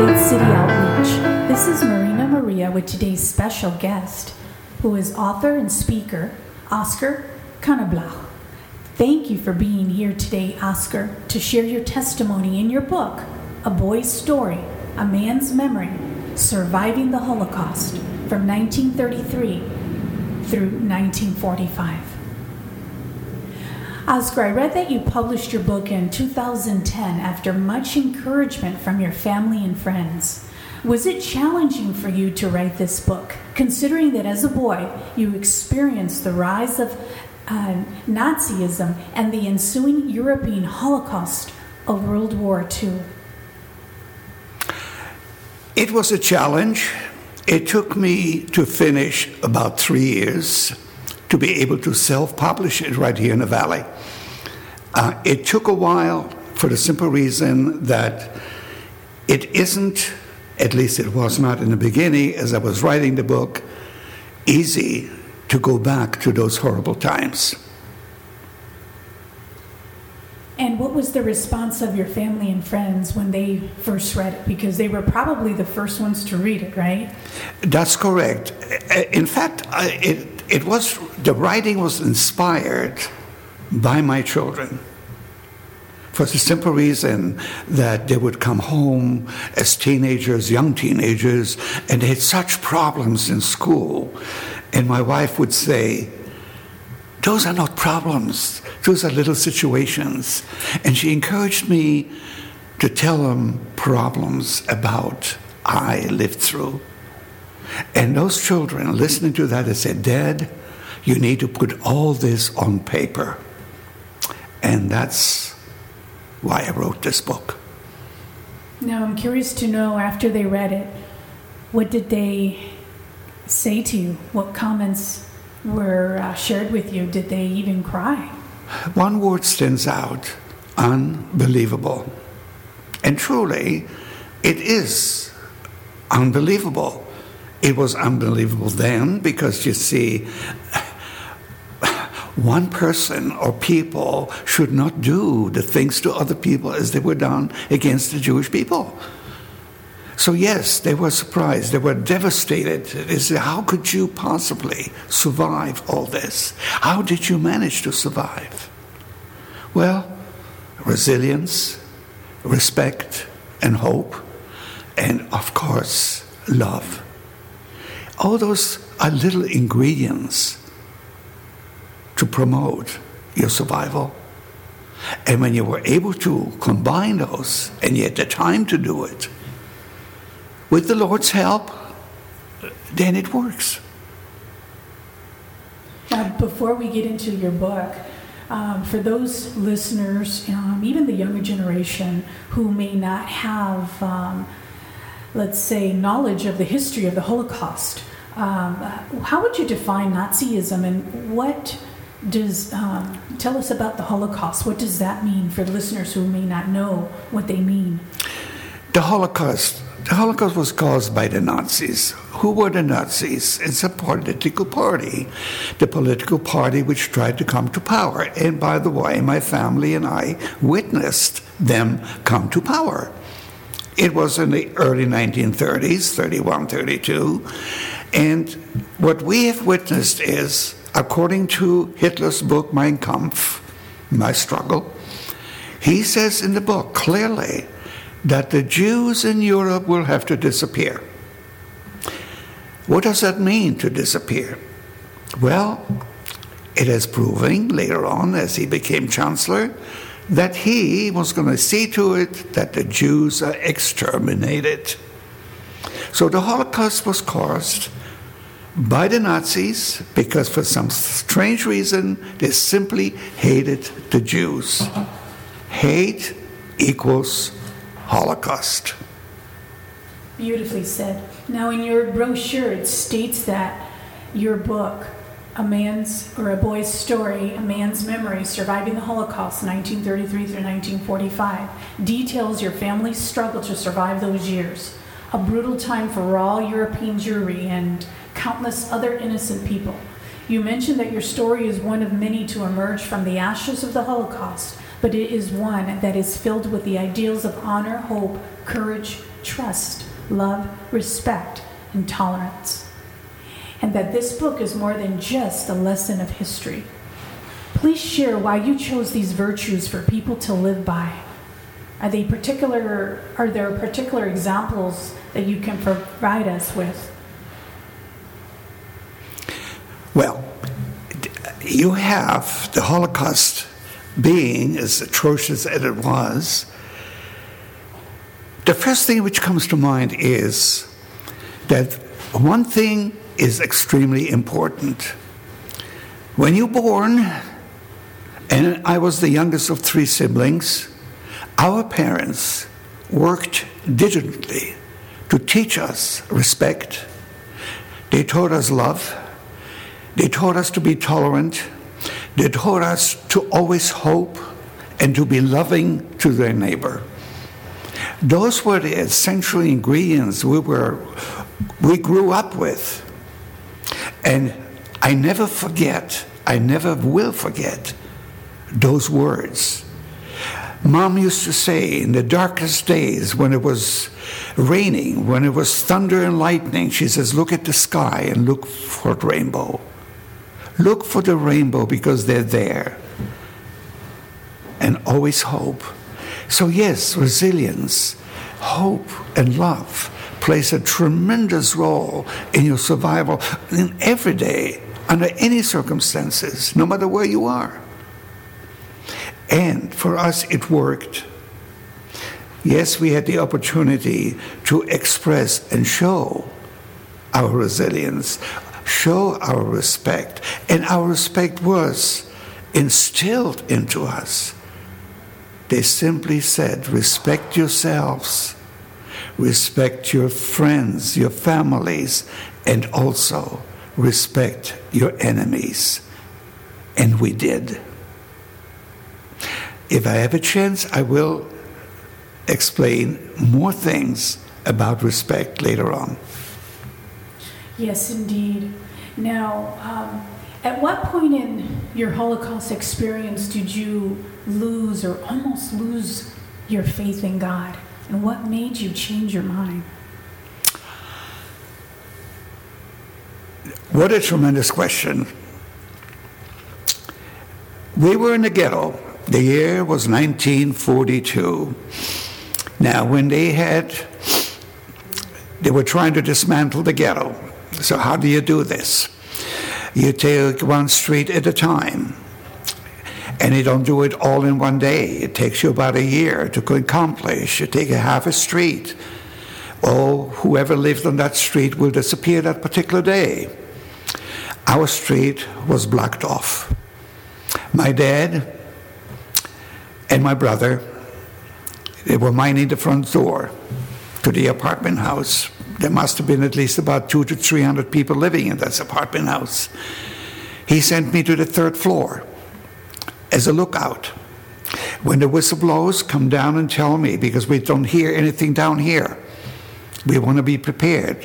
Faith City Outreach. This is Marina Maria with today's special guest, who is author and speaker, Oskar Knoblauch. Thank you for being here today, Oskar, to share your testimony in your book, A Boy's Story, A Man's Memory, Surviving the Holocaust from 1933 through 1945. Oskar, I read that you published your book in 2010 after much encouragement from your family and friends. Was it challenging for you to write this book, considering that as a boy you experienced the rise of uh, Nazism and the ensuing European Holocaust of World War II? It was a challenge. It took me to finish about three years to be able to self publish it right here in the Valley. Uh, it took a while for the simple reason that it isn't, at least it was not in the beginning, as I was writing the book, easy to go back to those horrible times. And what was the response of your family and friends when they first read it? Because they were probably the first ones to read it, right? That's correct. In fact, it, it was the writing was inspired by my children for the simple reason that they would come home as teenagers, young teenagers, and they had such problems in school. And my wife would say, Those are not problems, those are little situations. And she encouraged me to tell them problems about I lived through. And those children listening to that, they said, Dad, you need to put all this on paper. And that's why I wrote this book. Now, I'm curious to know after they read it, what did they say to you? What comments were uh, shared with you? Did they even cry? One word stands out unbelievable. And truly, it is unbelievable. It was unbelievable then because you see, one person or people should not do the things to other people as they were done against the Jewish people. So, yes, they were surprised. They were devastated. They said, How could you possibly survive all this? How did you manage to survive? Well, resilience, respect, and hope, and of course, love. All those are little ingredients to promote your survival. And when you were able to combine those, and you had the time to do it, with the Lord's help, then it works. Now, before we get into your book, um, for those listeners, um, even the younger generation who may not have, um, let's say, knowledge of the history of the Holocaust, um, how would you define Nazism and what does um, tell us about the Holocaust? What does that mean for listeners who may not know what they mean? The Holocaust. The Holocaust was caused by the Nazis. Who were the Nazis? It's a political party, the political party which tried to come to power. And by the way, my family and I witnessed them come to power. It was in the early 1930s, 31, 32. And what we have witnessed is according to Hitler's book, Mein Kampf, My Struggle, he says in the book clearly that the Jews in Europe will have to disappear. What does that mean to disappear? Well, it is proving later on, as he became chancellor, that he was going to see to it that the Jews are exterminated. So the Holocaust was caused by the Nazis because, for some strange reason, they simply hated the Jews. Hate equals Holocaust. Beautifully said. Now, in your brochure, it states that your book, A Man's or a Boy's Story, A Man's Memory Surviving the Holocaust, 1933 through 1945, details your family's struggle to survive those years. A brutal time for all European Jewry and countless other innocent people. You mentioned that your story is one of many to emerge from the ashes of the Holocaust, but it is one that is filled with the ideals of honor, hope, courage, trust, love, respect, and tolerance. And that this book is more than just a lesson of history. Please share why you chose these virtues for people to live by. Are they particular are there particular examples that you can provide us with? Well, you have the Holocaust being as atrocious as it was. The first thing which comes to mind is that one thing is extremely important. When you're born, and I was the youngest of three siblings, our parents worked diligently to teach us respect. They taught us love. They taught us to be tolerant. They taught us to always hope and to be loving to their neighbor. Those were the essential ingredients we were we grew up with. And I never forget, I never will forget those words. Mom used to say in the darkest days when it was raining, when it was thunder and lightning, she says, Look at the sky and look for the rainbow. Look for the rainbow because they're there. And always hope. So, yes, resilience, hope, and love plays a tremendous role in your survival in every day, under any circumstances, no matter where you are. And for us, it worked. Yes, we had the opportunity to express and show our resilience, show our respect. And our respect was instilled into us. They simply said, respect yourselves, respect your friends, your families, and also respect your enemies. And we did. If I have a chance, I will explain more things about respect later on. Yes, indeed. Now, um, at what point in your Holocaust experience did you lose or almost lose your faith in God? And what made you change your mind? What a tremendous question. We were in the ghetto. The year was 1942. Now, when they had, they were trying to dismantle the ghetto. So, how do you do this? You take one street at a time. And you don't do it all in one day. It takes you about a year to accomplish. You take a half a street. Oh, whoever lived on that street will disappear that particular day. Our street was blocked off. My dad and my brother, they were minding the front door to the apartment house. There must have been at least about two to three hundred people living in this apartment house. He sent me to the third floor as a lookout. When the whistle blows, come down and tell me because we don't hear anything down here. We want to be prepared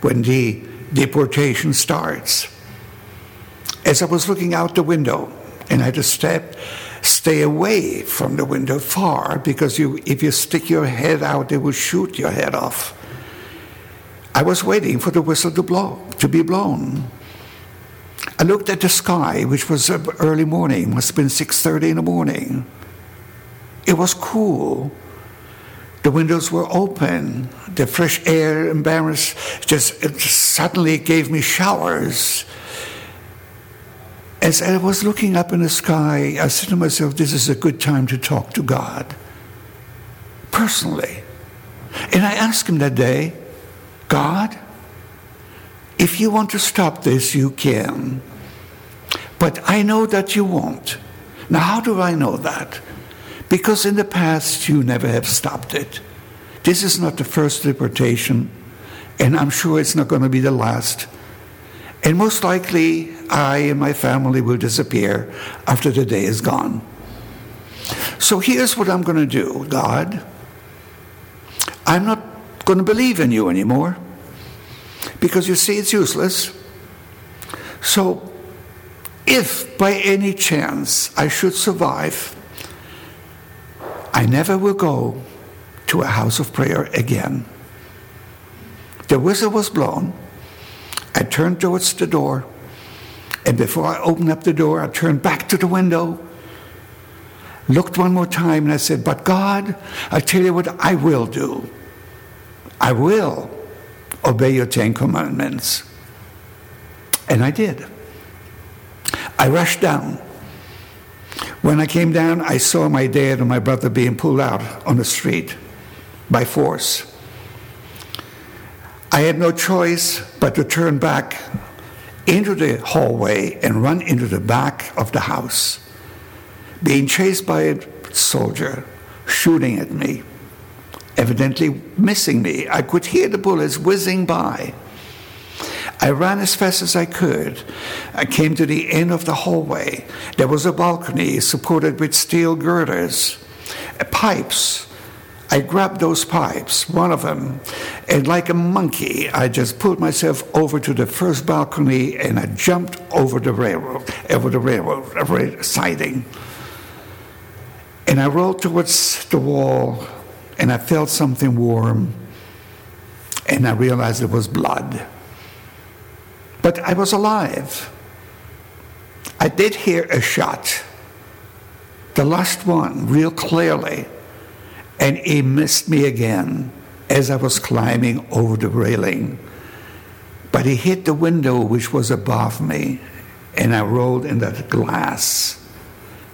when the deportation starts. As I was looking out the window, and I had to step, stay away from the window far because you, if you stick your head out, they will shoot your head off. I was waiting for the whistle to blow, to be blown. I looked at the sky, which was uh, early morning, must have been 6:30 in the morning. It was cool. The windows were open. The fresh air embarrassed just, just suddenly gave me showers. As I was looking up in the sky, I said to myself, This is a good time to talk to God. Personally. And I asked him that day, God, if you want to stop this, you can. But I know that you won't. Now, how do I know that? Because in the past, you never have stopped it. This is not the first deportation, and I'm sure it's not going to be the last. And most likely, I and my family will disappear after the day is gone. So here's what I'm going to do God. I'm not going to believe in you anymore because you see it's useless. So, if by any chance I should survive, I never will go to a house of prayer again. The whistle was blown. I turned towards the door, and before I opened up the door, I turned back to the window, looked one more time, and I said, But God, I tell you what I will do. I will obey your Ten Commandments. And I did. I rushed down. When I came down, I saw my dad and my brother being pulled out on the street by force. I had no choice but to turn back into the hallway and run into the back of the house, being chased by a soldier shooting at me, evidently missing me. I could hear the bullets whizzing by. I ran as fast as I could. I came to the end of the hallway. There was a balcony supported with steel girders, pipes I grabbed those pipes, one of them, and like a monkey, I just pulled myself over to the first balcony and I jumped over the railroad, over the railroad siding. And I rolled towards the wall and I felt something warm and I realized it was blood. But I was alive. I did hear a shot, the last one, real clearly and he missed me again as I was climbing over the railing. But he hit the window which was above me, and I rolled in that glass,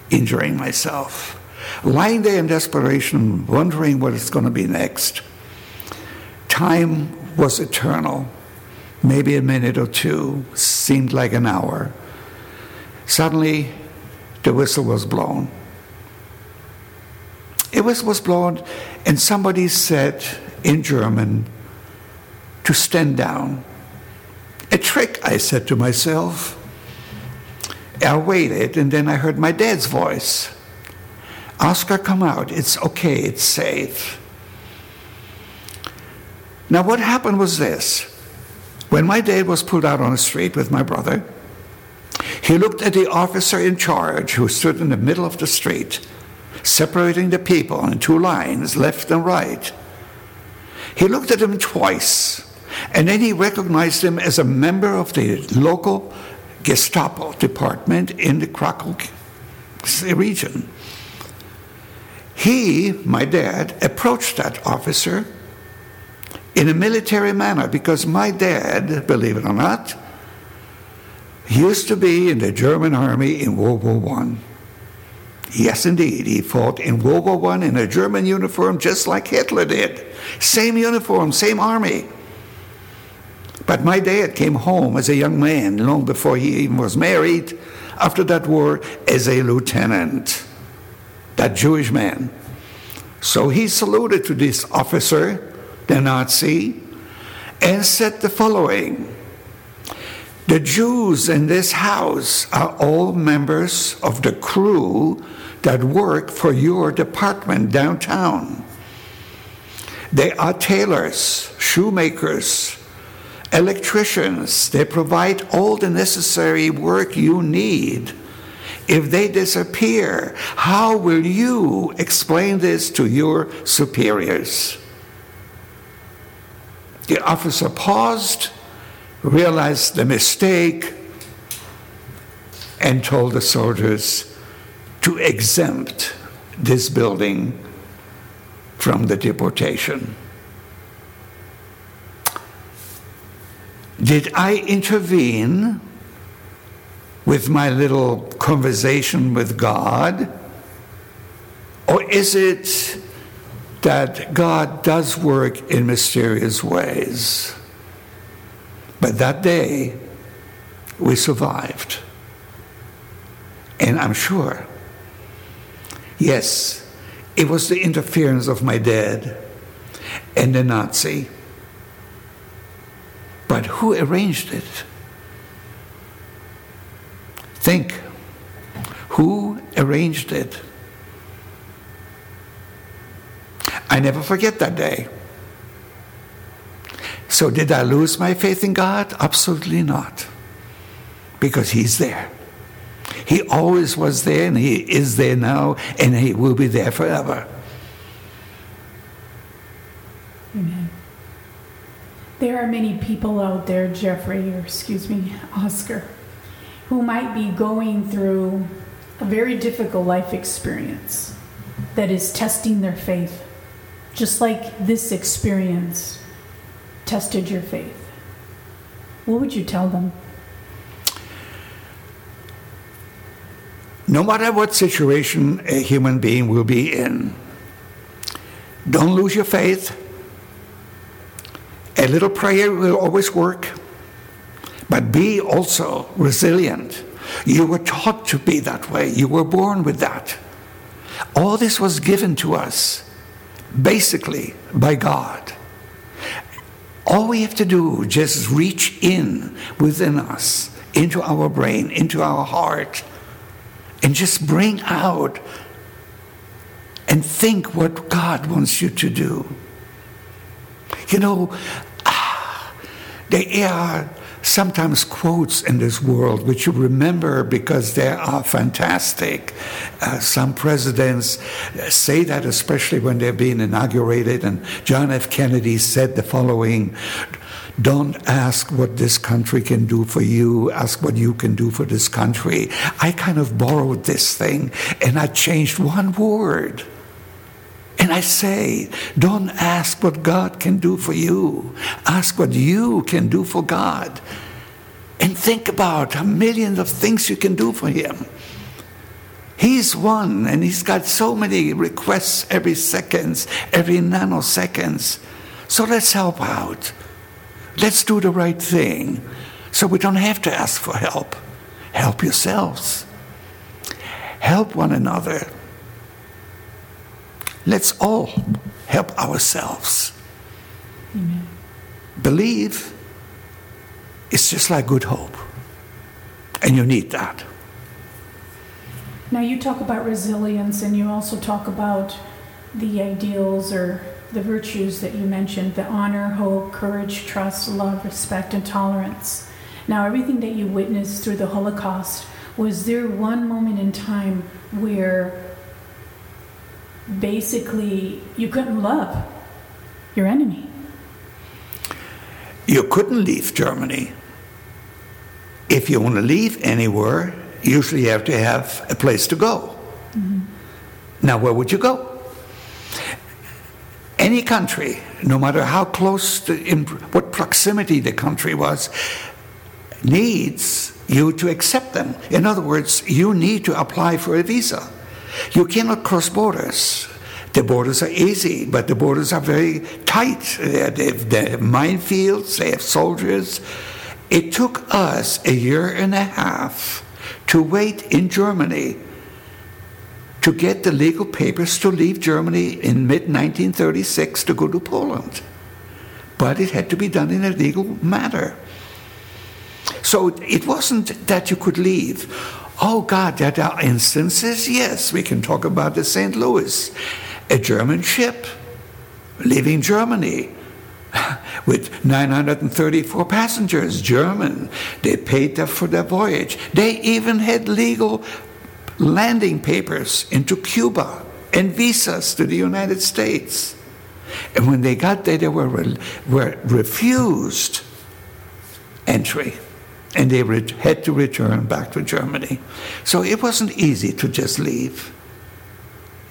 injuring myself. Lying there in desperation, wondering what is going to be next. Time was eternal. Maybe a minute or two seemed like an hour. Suddenly, the whistle was blown. It was, was blown, and somebody said in German to stand down. A trick, I said to myself. I waited, and then I heard my dad's voice. Oskar, come out. It's okay, it's safe. Now, what happened was this. When my dad was pulled out on the street with my brother, he looked at the officer in charge who stood in the middle of the street separating the people in two lines, left and right. He looked at him twice, and then he recognized him as a member of the local Gestapo department in the Krakow region. He, my dad, approached that officer in a military manner because my dad, believe it or not, used to be in the German army in World War One. Yes, indeed. He fought in World War I in a German uniform just like Hitler did. Same uniform, same army. But my dad came home as a young man long before he even was married after that war as a lieutenant, that Jewish man. So he saluted to this officer, the Nazi, and said the following The Jews in this house are all members of the crew that work for your department downtown. They are tailors, shoemakers, electricians. They provide all the necessary work you need. If they disappear, how will you explain this to your superiors? The officer paused, realized the mistake, and told the soldiers, to exempt this building from the deportation. Did I intervene with my little conversation with God? Or is it that God does work in mysterious ways? But that day, we survived. And I'm sure Yes, it was the interference of my dad. and the Nazi. But who arranged it? Think. Who arranged it? I never forget that day. So, did I lose my faith in God? Absolutely not. Because He's there. He always was there, and He is there now, and He will be there forever. Amen. There are many people out there, Jeffrey, or excuse me, Oskar, who might be going through a very difficult life experience that is testing their faith, just like this experience tested your faith. What would you tell them? No matter what situation a human being will be in, don't lose your faith. A little prayer will always work, but be also resilient. You were taught to be that way, you were born with that. All this was given to us basically by God. All we have to do just reach in within us, into our brain, into our heart, and just bring out and think what God wants you to do. You know, ah, there are sometimes quotes in this world which you remember because they are fantastic. Uh, some presidents say that, especially when they're being inaugurated. And John F. Kennedy said the following don't ask what this country can do for you, ask what you can do for this country. I kind of borrowed this thing and I changed one word. And I say, don't ask what God can do for you. Ask what you can do for God. And think about a million of things you can do for Him. He's one, and He's got so many requests every seconds, every nanoseconds. So let's help out. Let's do the right thing so we don't have to ask for help. Help yourselves. Help one another. Let's all help ourselves. Amen. Believe is just like good hope. And you need that. Now, you talk about resilience and you also talk about the ideals or the virtues that you mentioned the honor, hope, courage, trust, love, respect, and tolerance. Now, everything that you witnessed through the Holocaust, was there one moment in time where basically you couldn't love your enemy? You couldn't leave Germany. If you want to leave anywhere, usually you have to have a place to go. Mm-hmm. Now, where would you go? Any country, no matter how close, to, in what proximity the country was, needs you to accept them. In other words, you need to apply for a visa. You cannot cross borders. The borders are easy, but the borders are very tight. They have, they have minefields, they have soldiers. It took us a year and a half to wait in Germany to get the legal papers to leave Germany in mid 1936 to go to Poland. But it had to be done in a legal manner. So it wasn't that you could leave. Oh God, there are instances, yes, we can talk about the St. Louis, a German ship leaving Germany with 934 passengers, German. They paid for their voyage. They even had legal landing papers into Cuba and visas to the United States. And when they got there, they were, re- were refused entry. And they re- had to return back to Germany. So it wasn't easy to just leave.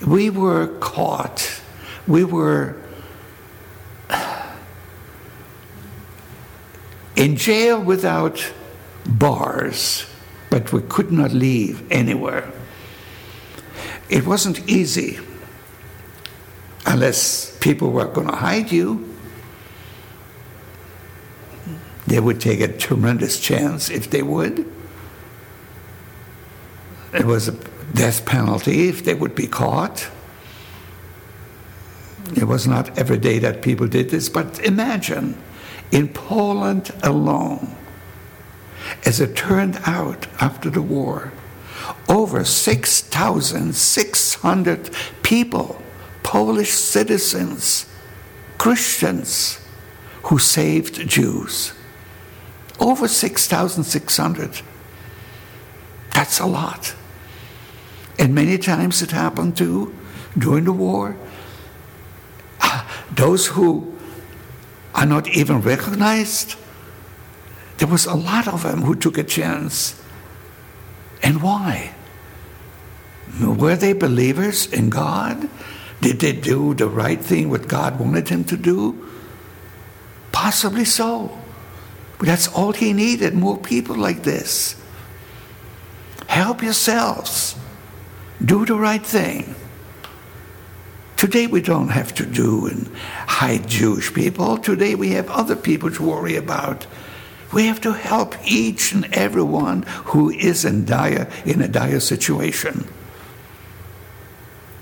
We were caught. We were in jail without bars but we could not leave anywhere. It wasn't easy unless people were going to hide you. They would take a tremendous chance if they would. It was a death penalty if they would be caught. It was not every day that people did this, but imagine in Poland alone, as it turned out after the war, over 6,600 people, Polish citizens, Christians, who saved Jews. Over 6,600. That's a lot. And many times it happened too during the war. Ah, those who are not even recognized, there was a lot of them who took a chance. And why? Were they believers in God? Did they do the right thing, what God wanted them to do? Possibly so. But that's all he needed more people like this. Help yourselves. Do the right thing. Today we don't have to do and hide Jewish people. Today we have other people to worry about. We have to help each and everyone who is in dire in a dire situation.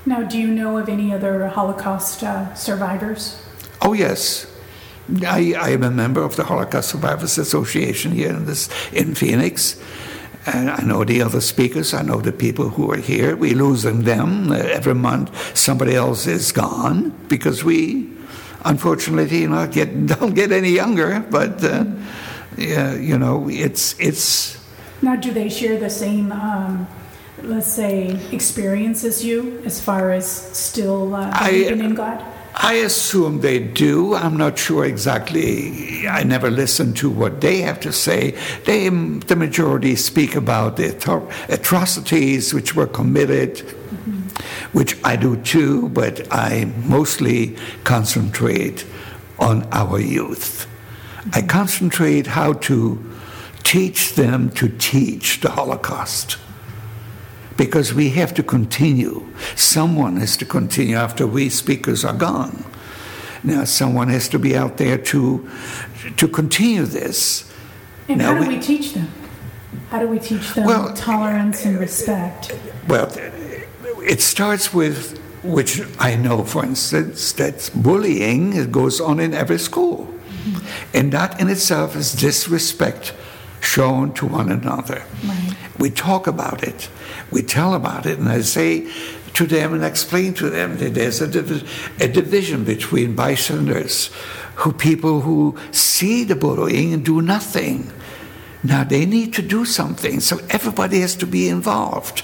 Now, do you know of any other Holocaust uh, survivors? Oh yes, I, I am a member of the Holocaust Survivors Association here in this in Phoenix. And I know the other speakers. I know the people who are here. We lose them. them. Every month, somebody else is gone because we, unfortunately, you know, get, don't get any younger. But uh, yeah, you know, it's it's. Now, do they share the same, um, let's say, experience as you, as far as still uh, believing in God? I assume they do. I'm not sure exactly. I never listen to what they have to say. They, the majority speak about the atrocities which were committed, mm-hmm. which I do too, but I mostly concentrate on our youth. I concentrate how to teach them to teach the Holocaust because we have to continue. Someone has to continue after we speakers are gone. Now, someone has to be out there to, to continue this. And now, how do we, we, teach them? How do we teach them well, tolerance and respect? Well, it starts with, which I know, for instance, that bullying it goes on in every school. And that in itself is disrespect shown to one another. Right. We talk about it we tell about it, and I say to them and explain to them that there's a, div- a division between bystanders, who people who see the bullying and do nothing. Now they need to do something, so everybody has to be involved.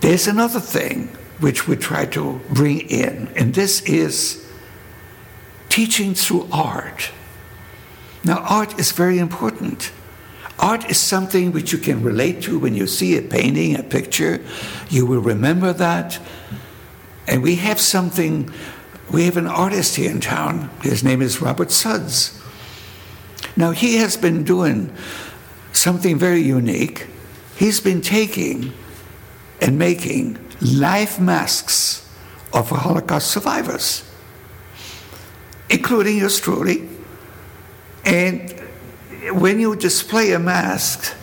There's another thing which we try to bring in, and this is teaching through art. Now, art is very important. Art is something which you can relate to when you see a painting, a picture. You will remember that. And we have something, we have an artist here in town. His name is Robert Sutz. Now, he has been doing something very unique. He's been taking and making life masks of Holocaust survivors, including yours truly. And when you display a mask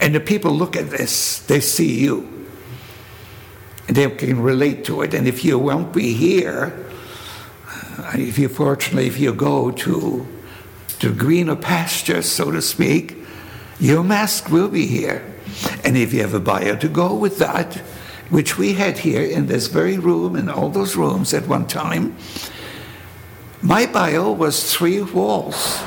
and the people look at this, they see you. And they can relate to it. And if you won't be here, uh, if you fortunately, if you go to to greener pastures, so to speak, your mask will be here. And if you have a buyer to go with that, which we had here in this very room and all those rooms at one time, my bio was three walls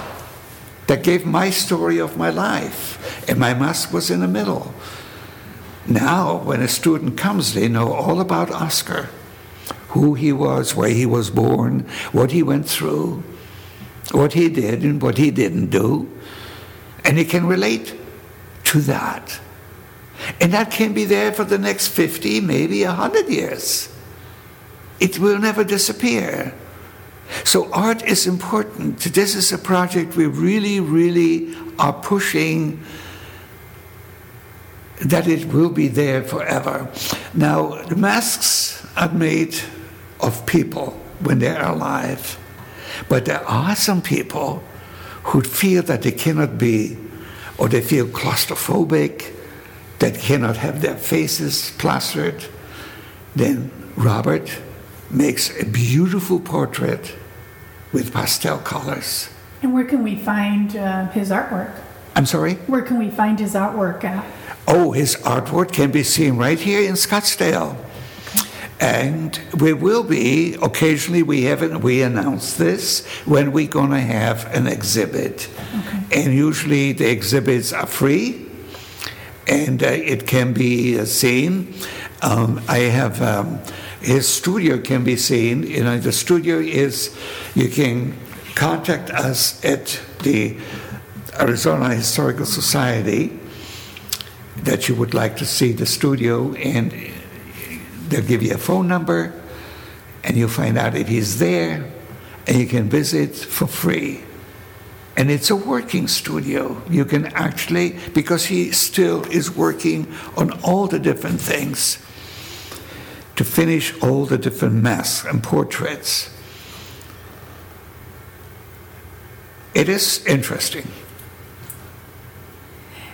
that gave my story of my life, and my mask was in the middle. Now, when a student comes, they know all about Oskar who he was, where he was born, what he went through, what he did, and what he didn't do. And he can relate to that. And that can be there for the next 50, maybe 100 years. It will never disappear. So art is important. This is a project we really, really are pushing that it will be there forever. Now, the masks are made of people when they're alive, but there are some people who feel that they cannot be, or they feel claustrophobic, that cannot have their faces plastered. Then Robert makes a beautiful portrait with pastel colors. And where can we find uh, his artwork? I'm sorry? Where can we find his artwork at? Oh, his artwork can be seen right here in Scottsdale. And we will be occasionally. We haven't. We announce this when we're going to have an exhibit, Okay. and usually the exhibits are free, and uh, it can be uh, seen. Um, I have um, his studio can be seen. You know, the studio is. You can contact us at the Arizona Historical Society that you would like to see the studio, and they'll give you a phone number, and you'll find out if he's there, and you can visit for free. And it's a working studio. You can actually, because he still is working on all the different things to finish all the different masks and portraits. It is interesting.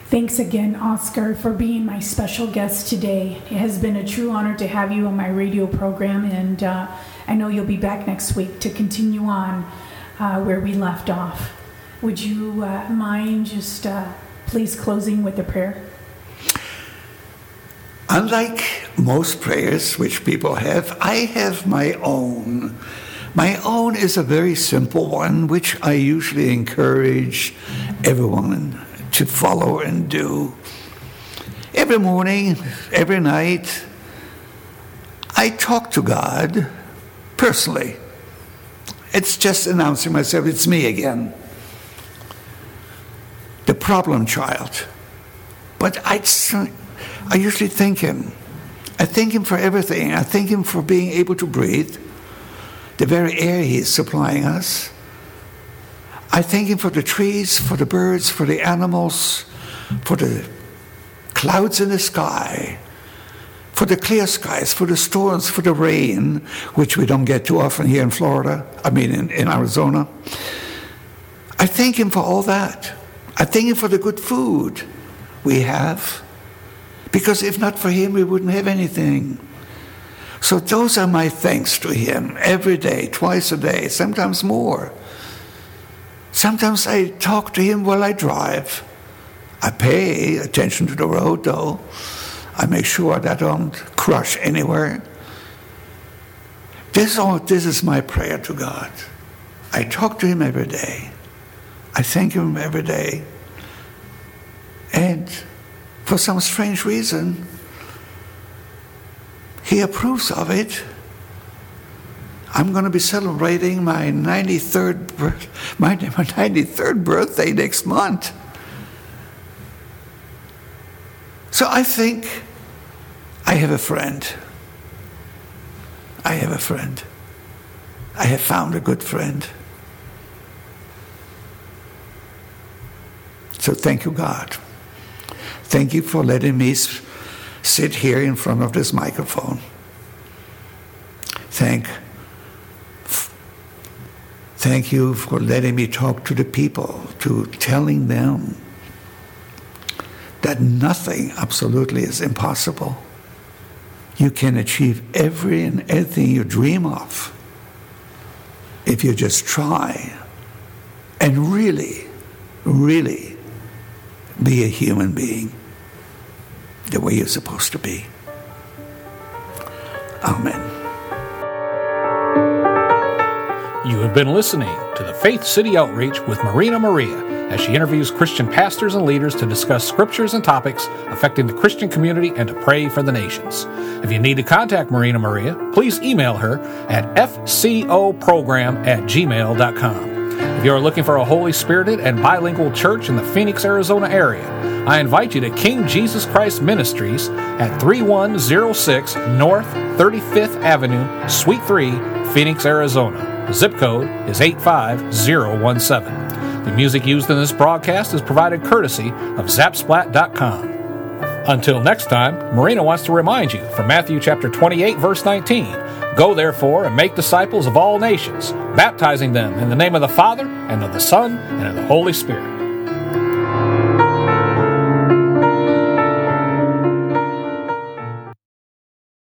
Thanks again, Oskar, for being my special guest today. It has been a true honor to have you on my radio program, and uh, I know you'll be back next week to continue on uh, where we left off. Would you uh, mind just uh, please closing with a prayer? Unlike most prayers which people have, I have my own. My own is a very simple one, which I usually encourage everyone to follow and do. Every morning, every night, I talk to God personally. It's just announcing myself, it's me again. The problem child. But I, I usually thank Him. I thank Him for everything. I thank Him for being able to breathe, the very air He is supplying us. I thank Him for the trees, for the birds, for the animals, for the clouds in the sky, for the clear skies, for the storms, for the rain, which we don't get too often here in Florida, I mean in, in Arizona. I thank Him for all that. I thank Him for the good food we have, because if not for Him, we wouldn't have anything. So those are my thanks to Him every day, twice a day, sometimes more. Sometimes I talk to Him while I drive. I pay attention to the road, though. I make sure that I don't crush anywhere. This, all, this is my prayer to God. I talk to Him every day. I thank Him every day. And for some strange reason, He approves of it. I'm going to be celebrating my 93rd, my, my 93rd birthday next month. So I think I have a friend. I have a friend. I have found a good friend. So thank you, God. Thank you for letting me sit here in front of this microphone. Thank, thank you for letting me talk to the people, to telling them that nothing absolutely is impossible. You can achieve every and anything you dream of if you just try and really, really be a human being the way you're supposed to be. Amen. You have been listening to the Faith City Outreach with Marina Maria as she interviews Christian pastors and leaders to discuss scriptures and topics affecting the Christian community and to pray for the nations. If you need to contact Marina Maria, please email her at fcoprogram at gmail.com. If you are looking for a Holy Spirited and bilingual church in the Phoenix, Arizona area, I invite you to King Jesus Christ Ministries at 3106 North 35th Avenue, Suite 3, Phoenix, Arizona. Zip code is 85017. The music used in this broadcast is provided courtesy of Zapsplat.com. Until next time, Marina wants to remind you from Matthew chapter 28, verse 19 Go therefore and make disciples of all nations, baptizing them in the name of the Father, and of the Son, and of the Holy Spirit